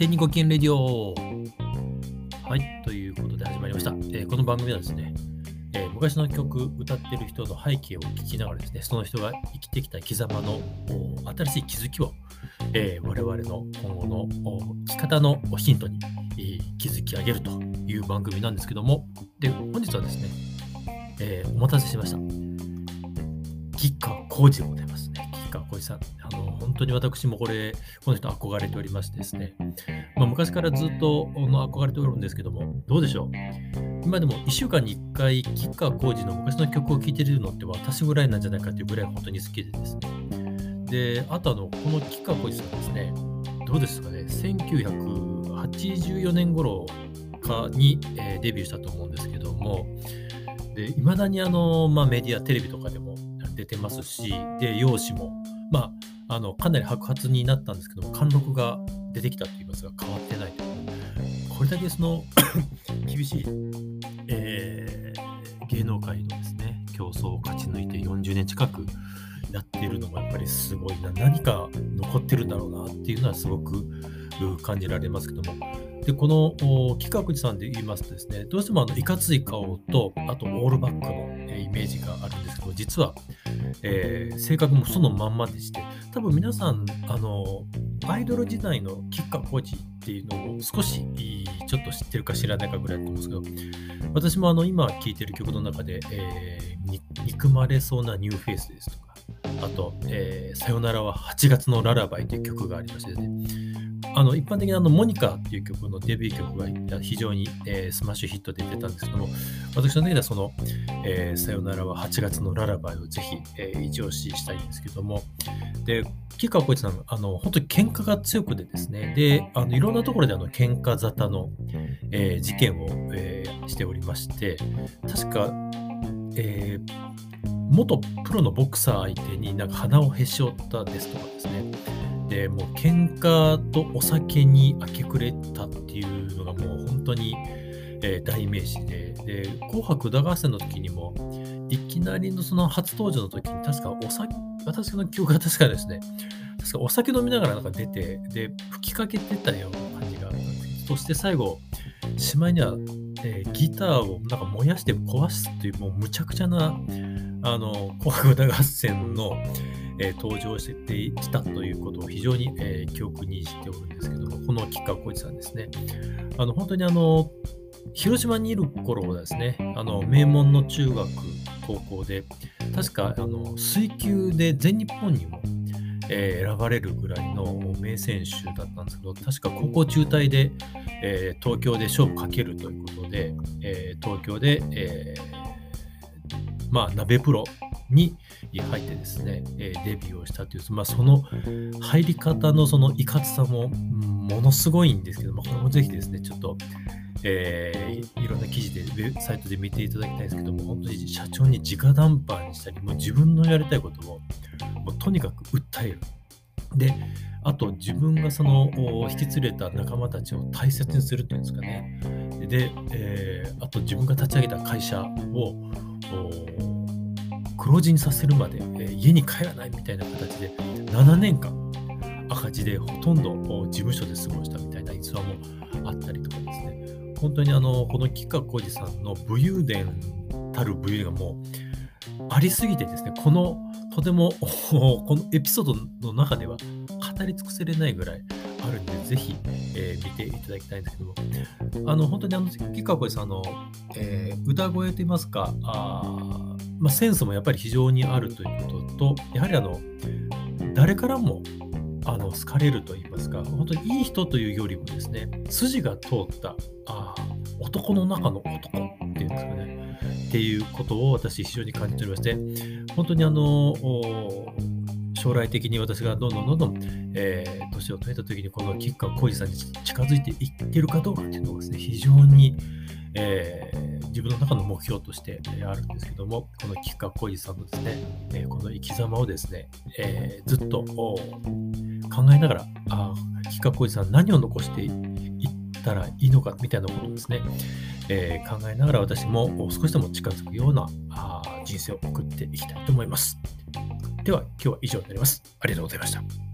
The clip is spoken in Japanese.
天にごきげんレディオはい、ということで始まりました。えーこの番組はですね、えー昔の曲歌ってる人の背景を聞きながらですね、その人が生きてきた生き様の新しい気づきを、えー我々の今後の生き方のヒントに、えー気づき上げるという番組なんですけども、で、本日はですね、えお待たせしました。吉川浩司でございますね。吉川浩司さん。あの、本当に私もこれ、この人憧れておりましてですね。まあ、昔からずっとの憧れておるんですけども、どうでしょう？今でも1週間に1回、吉川浩司の昔の曲を聴いてるのって私ぐらいなんじゃないかっていうぐらい本当に好きでですね。で、あとあの、この吉川浩司さんですね、どうですかね、1984年頃かに、えーデビューしたと思うんですけども、で、いまだにあの、まあ、メディア、テレビとかでも出てますし、で、容姿も、まあ、あの、かなり白髪になったんですけども、貫禄が出てきたと言いますが、変わってないという。これだけその、厳しい、えー芸能界のですね、競争を勝ち抜いて40年近くやっているのもやっぱりすごいな、何か残ってるんだろうなっていうのはすごく感じられますけども、で、この吉川さんで言いますとですね、どうしてもあのいかつい顔と、あとオールバックのイメージがあるんですけど、実は、えー性格もそのまんまでして、多分皆さん、あの、アイドル時代の吉川晃司っていうのを少しちょっと知ってるか知らないかぐらいだと思うんですけど、私もあの今聴いてる曲の中で、えー憎まれそうなニューフェイスですとか、あと、えーさよならは8月のララバイという曲がありましてですね、あの一般的にあのモニカっていう曲のデビュー曲が非常に、えースマッシュヒットで出たんですけども、私の中ではその、えーさよならは8月のララバイをぜひ、えー一押ししたいんですけども、で、吉川浩司さん、あの本当に喧嘩が強くてですね、で、あのいろんなところであの喧嘩沙汰の、えー事件を、えーしておりまして、確か、えー元プロのボクサー相手になんか鼻をへし折ったですとかですね、でもう喧嘩とお酒に明け暮れたっていうのがもう本当に、えー代名詞で。で「紅白歌合戦」の時にもいきなりのその初登場の時に確かお酒私の記憶が確かですね。確かお酒飲みながらなんか出てで吹きかけてたような感じがあったんです。そして最後しまいには、えーギターをなんか燃やして壊すっていうもうむちゃくちゃなあの紅白歌合戦の、え登場してきたということを非常に、え記憶にしておるんですけども、この吉川浩司さんですね。あの本当にあの広島にいる頃はですね、あの名門の中学、高校で、確かあの水球で全日本にも、えー選ばれるぐらいの名選手だったんですけど、確か高校中退で、えー東京で勝負かけるということで、えー東京で、えまあ、鍋プロに入ってですね、えデビューをしたという、まあ、その入り方のそのいかつさもものすごいんですけども、これもぜひですね、ちょっと、えーいろんな記事で、ウェブサイトで見ていただきたいんですけども、本当に社長に直談判したり、もう自分のやりたいことをもうとにかく訴える。で、あと自分がその引き連れた仲間たちを大切にするっていうんですかね。で、えーあと自分が立ち上げた会社を黒字にさせるまで、家に帰らないみたいな形で7年間赤字でほとんど事務所で過ごしたみたいな逸話もあったりとかですね。本当にあのこの吉川浩司さんの武勇伝たる武勇がもうありすぎてですね、このとても このエピソードの中では語り尽くせれないぐらいあるんで、ぜひ、えー見ていただきたいんですけども、あの本当にあの吉川浩司さんの、えー歌声といいますか、あまあ、センスもやっぱり非常にあるということと、やはりあの誰からもあの好かれると言いますか、本当にいい人というよりもですね、筋が通ったあー男の中の男っていうんですかね、っていうことを私非常に感じておりまして、本当にあの将来的に私がどんどんどんどん、えー年を取れた時にこの吉川浩司さんに近づいていってるかどうかっていうのがですね、非常に、えー自分の中の目標としてあるんですけども、この吉川浩司さんのですね、この生き様をですね、えーずっと考えながら、あー吉川浩司さん何を残していったらいいのかみたいなことをですね、えー考えながら私も少しでも近づくようなあ人生を送っていきたいと思います。では今日は以上になります。ありがとうございました。